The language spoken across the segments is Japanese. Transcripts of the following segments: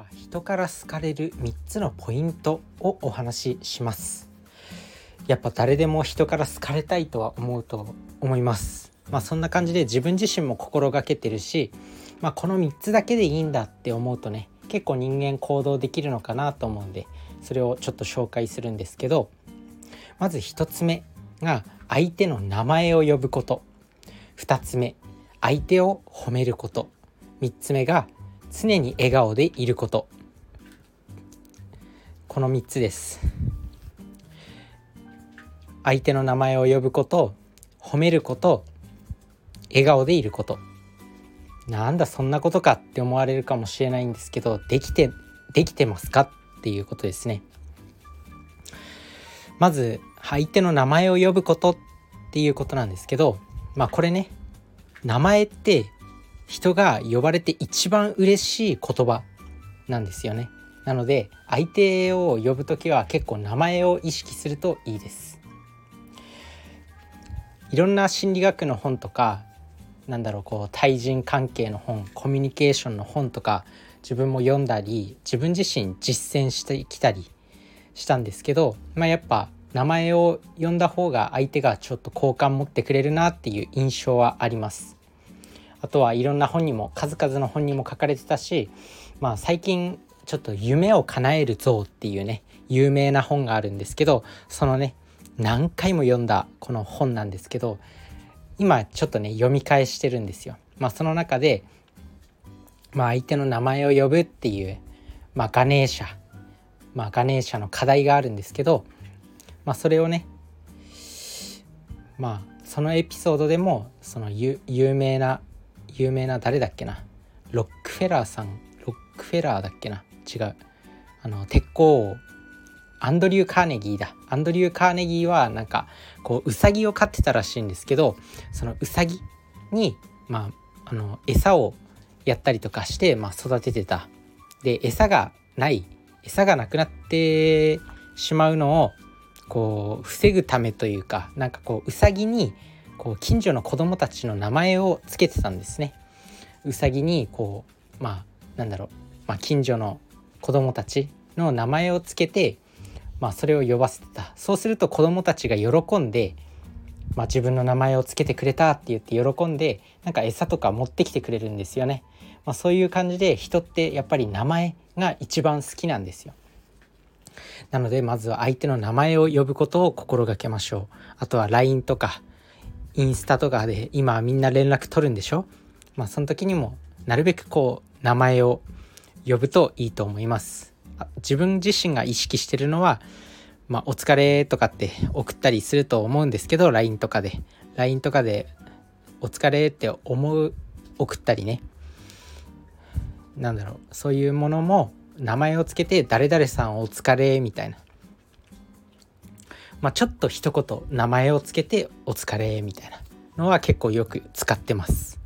は人から好かれる3つのポイントをお話しします。やっぱ誰でも人から好かれたいとは思うと思います。まあそんな感じで自分自身も心がけてるしまあこの3つだけでいいんだって思うとね結構人間行動できるのかなと思うんでそれをちょっと紹介するんですけどまず1つ目が相手の名前を呼ぶこと。2つ目相手を褒めること。3つ目が常に笑顔でいること。この3つです。相手の名前を呼ぶこと褒めること笑顔でいること。なんだそんなことかって思われるかもしれないんですけどできてできてますか？っていうことですね。まず相手の名前を呼ぶことっていうことなんですけどまあこれね名前って人が呼ばれて一番嬉しい言葉なんですよねなので相手を呼ぶ時は結構名前を意識するといいですいろんな心理学の本とかなんだろうこう対人関係の本コミュニケーションの本とか自分も読んだり自分自身実践してきたりしたんですけど、まあ、やっぱ名前を呼んだ方が相手がちょっと好感持ってくれるなっていう印象はあります。あとはいろんな本にも数々の本にも書かれてたし、まあ、最近ちょっと「夢を叶える像」っていうね有名な本があるんですけどそのね何回も読んだこの本なんですけど今ちょっとね読み返してるんですよ。まあ、その中で、まあ、相手の名前を呼ぶっていう、まあ、ガネーシャ、まあ、ガネーシャの課題があるんですけど、まあ、それをねまあそのエピソードでもその有名な有名な誰だっけな？ロックフェラーさん。ロックフェラーだっけな？違う。あの鉄鋼アンドリュー・カーネギーだ。アンドリュー・カーネギーはなんかこうウサギを飼ってたらしいんですけどそのウサギにまああの餌をやったりとかして、まあ、育ててた。で餌がない。餌がなくなってしまうのをこう防ぐためというかなんかこうウサギにこう近所の子供たちの名前を付けてたんですね。うさぎにこうまあなんだろう、まあ、近所の子供たちの名前を付けて、まあ、それを呼ばせてたそうすると子供たちが喜んで、まあ、自分の名前を付けてくれたって言って喜んでなんか餌とか持ってきてくれるんですよね。まあ、そういう感じで人ってやっぱり名前が一番好きなんですよ。なのでまずは相手の名前を呼ぶことを心がけましょう。あとは LINE とかインスタとかで今みんな連絡取るんでしょ？まあその時にもなるべくこう名前を呼ぶといいと思います。自分自身が意識してるのはまあ、お疲れとかって送ったりすると思うんですけど LINE とかで。LINE とかでお疲れって思う送ったりね。なんだろう。そういうものも名前をつけて誰々さんお疲れみたいな。まあ、ちょっと一言名前をつけて「お疲れ」みたいなのは結構よく使ってます。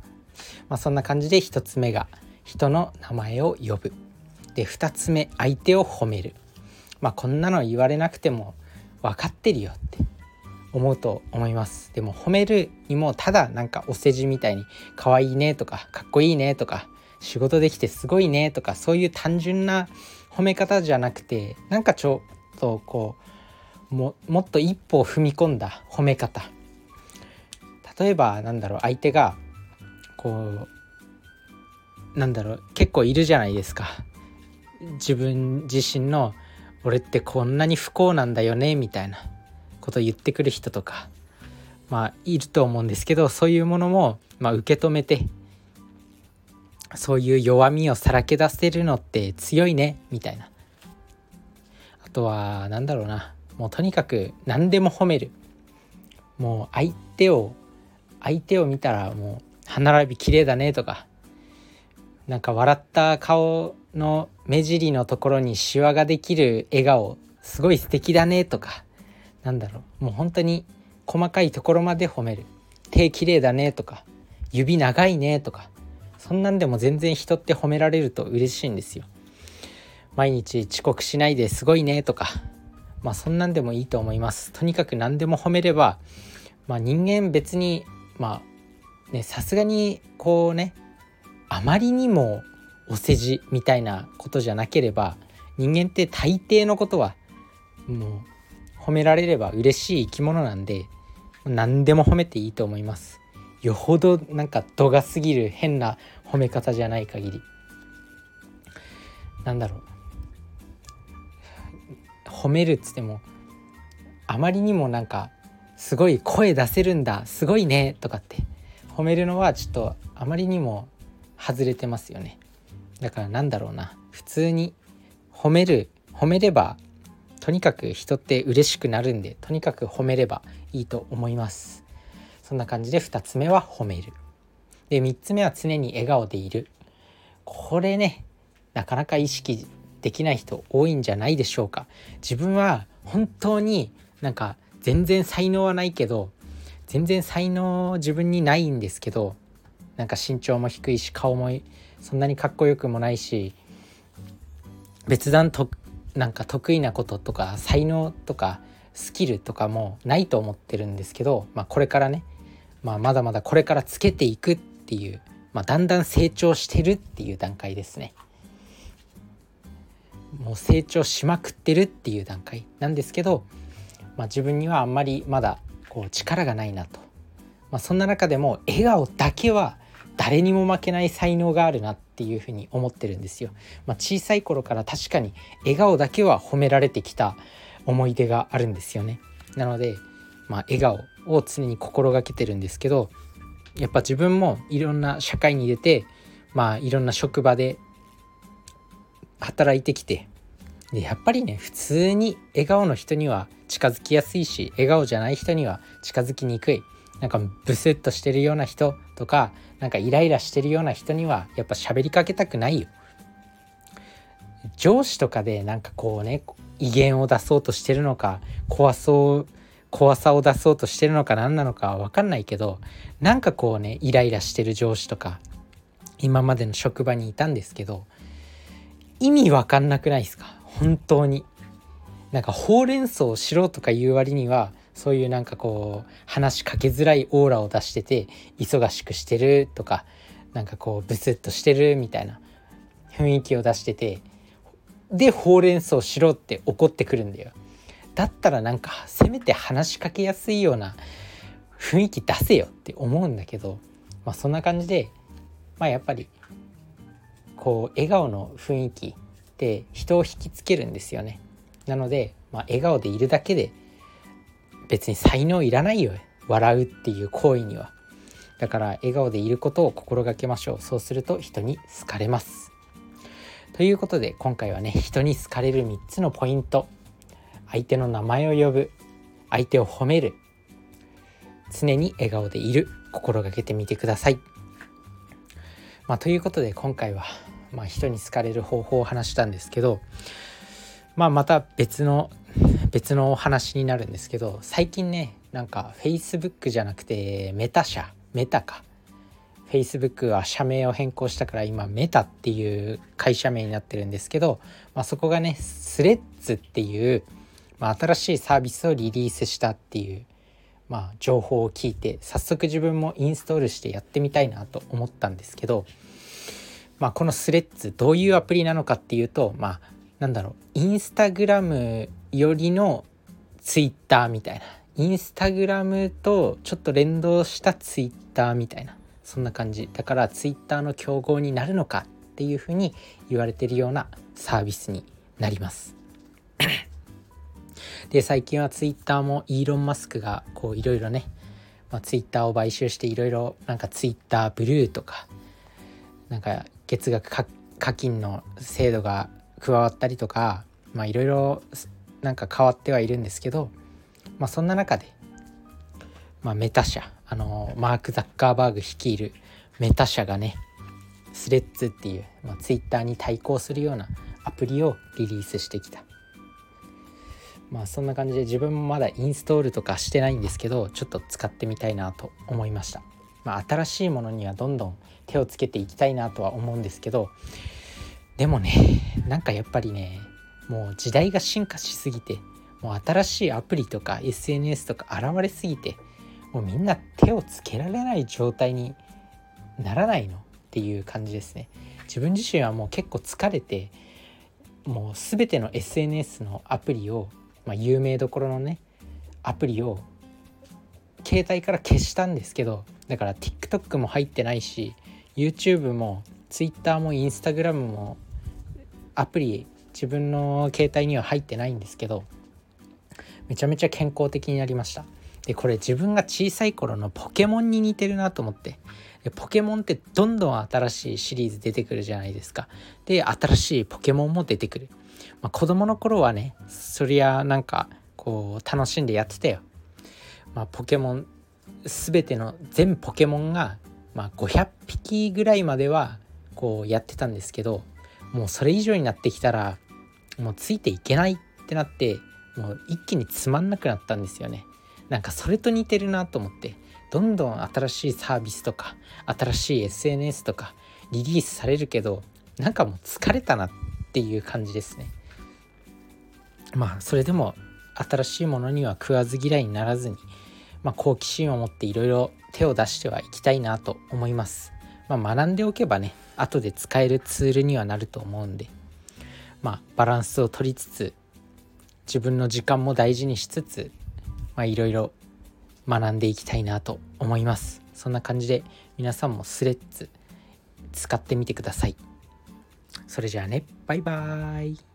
まあ、そんな感じで1つ目が人の名前を呼ぶ。で2つ目相手を褒める。まあこんなの言われなくても分かってるよって思うと思います。でも褒めるにもただなんかお世辞みたいに可愛いねとかかっこいいねとか仕事できてすごいねとかそういう単純な褒め方じゃなくてなんかちょっとこうももっと一歩踏み込んだ褒め方。例えばなんだろう相手がこうなんだろう結構いるじゃないですか。自分自身の俺ってこんなに不幸なんだよねみたいなこと言ってくる人とかまあいると思うんですけどそういうものも、まあ、受け止めてそういう弱みをさらけ出せるのって強いねみたいな。あとは何だろうな。もうとにかく何でも褒める。もう相手を相手を見たらもう歯並び綺麗だねとか。なんか笑った顔の目尻のところにシワができる笑顔すごい素敵だねとか。なんだろう。もう本当に細かいところまで褒める。手綺麗だねとか。指長いねとか。そんなんでも全然人って褒められると嬉しいんですよ。毎日遅刻しないですごいねとか。まあそんなんでもいいと思います。とにかく何でも褒めれば、まあ、人間別にまあねさすがにこうねあまりにもお世辞みたいなことじゃなければ人間って大抵のことはもう褒められれば嬉しい生き物なんで何でも褒めていいと思います。よほどなんか度が過ぎる変な褒め方じゃない限り。なんだろう。褒めるっつってもあまりにもなんかすごい声出せるんだすごいねとかって褒めるのはちょっとあまりにも外れてますよね。だからなんだろうな普通に褒める褒めればとにかく人って嬉しくなるんでとにかく褒めればいいと思います。そんな感じで2つ目は褒める。で3つ目は常に笑顔でいる。これねなかなか意識できない人多いんじゃないでしょうか自分は本当になんか全然才能はないけど全然才能自分にないんですけどなんか身長も低いし顔もそんなにかっこよくもないし別段となんか得意なこととか才能とかスキルとかもないと思ってるんですけど、まあ、これからね、まあ、まだまだこれからつけていくっていう、まあ、だんだん成長してるっていう段階ですね。もう成長しまくってるっていう段階なんですけど、まあ、自分にはあんまりまだこう力がないなと、まあ、そんな中でも笑顔だけは誰にも負けない才能があるなっていうふうに思ってるんですよ。まあ、小さい頃から確かに笑顔だけは褒められてきた思い出があるんですよね。なので、まあ、笑顔を常に心がけてるんですけどやっぱ自分もいろんな社会に出てまあいろんな職場で働いてきて。でやっぱりね普通に笑顔の人には近づきやすいし笑顔じゃない人には近づきにくい。なんかブスッとしてるような人とかなんかイライラしてるような人にはやっぱ喋りかけたくないよ。上司とかでなんかこうね威厳を出そうとしてるのか怖そう怖さを出そうとしてるのか何なのかは分かんないけどなんかこうねイライラしてる上司とか今までの職場にいたんですけど意味わかんなくないですか？本当に。なんかほうれん草をしろとか言う割にはそういうなんかこう話しかけづらいオーラを出してて忙しくしてるとかなんかこうブスッとしてるみたいな雰囲気を出しててでほうれん草しろって怒ってくるんだよ。だったらなんかせめて話しかけやすいような雰囲気出せよって思うんだけどまあそんな感じでまあやっぱりこう笑顔の雰囲気って人を引きつけるんですよね。なので、まあ、笑顔でいるだけで別に才能いらないよ。笑うっていう行為には。だから笑顔でいることを心がけましょう。そうすると人に好かれます。ということで今回はね人に好かれる3つのポイント。相手の名前を呼ぶ。相手を褒める。常に笑顔でいる。心がけてみてください。まあ、ということで今回は、まあ、人に好かれる方法を話したんですけど、まあ、また別の別のお話になるんですけど最近ねなんか Facebook じゃなくてメタ社メタか。Facebook は社名を変更したから今メタっていう会社名になってるんですけど、まあ、そこがねスレッズっていう、まあ、新しいサービスをリリースしたっていうまあ、情報を聞いて早速自分もインストールしてやってみたいなと思ったんですけど、まあ、このスレッズどういうアプリなのかっていうとまあなんだろうインスタグラムよりのツイッターみたいな。インスタグラムとちょっと連動したツイッターみたいな。そんな感じ。だからツイッターの競合になるのかっていうふうに言われてるようなサービスになります。で最近はツイッターもイーロン・マスクがこういろいろね、まあ、ツイッターを買収していろいろなんかツイッターブルーとかなんか月額課金の制度が加わったりとかまあいろいろなんか変わってはいるんですけどまあそんな中で、まあ、メタ社あのマーク・ザッカーバーグ率いるメタ社がねスレッズっていう、まあ、ツイッターに対抗するようなアプリをリリースしてきたまあそんな感じで自分もまだインストールとかしてないんですけどちょっと使ってみたいなと思いました。まあ、新しいものにはどんどん手をつけていきたいなとは思うんですけどでもねなんかやっぱりねもう時代が進化しすぎてもう新しいアプリとか SNS とか現れすぎてもうみんな手をつけられない状態にならないのっていう感じですね。自分自身はもう結構疲れてもう全ての SNS のアプリを、まあ、有名どころのねアプリを携帯から消したんですけどだから TikTok も入ってないし YouTube も Twitter も Instagram もアプリ自分の携帯には入ってないんですけどめちゃめちゃ健康的になりました。でこれ自分が小さい頃のポケモンに似てるなと思って。でポケモンってどんどん新しいシリーズ出てくるじゃないですか。で新しいポケモンも出てくる、まあ、子供の頃はねそりゃなんかこう楽しんでやってたよ、まあ、ポケモン全ての全ポケモンが、まあ、500匹ぐらいまではこうやってたんですけどもうそれ以上になってきたらもうついていけないってなってもう一気につまんなくなったんですよね。なんかそれと似てるなと思ってどんどん新しいサービスとか新しい SNS とかリリースされるけどなんかもう疲れたなっていう感じですね。まあそれでも新しいものには食わず嫌いにならずに、まあ、好奇心を持っていろいろ手を出してはいきたいなと思います、まあ、学んでおけばね後で使えるツールにはなると思うんで。まあバランスを取りつつ自分の時間も大事にしつつまあいろいろ学んでいきたいなと思います。そんな感じで皆さんもスレッズ使ってみてください。それじゃあねバイバーイ。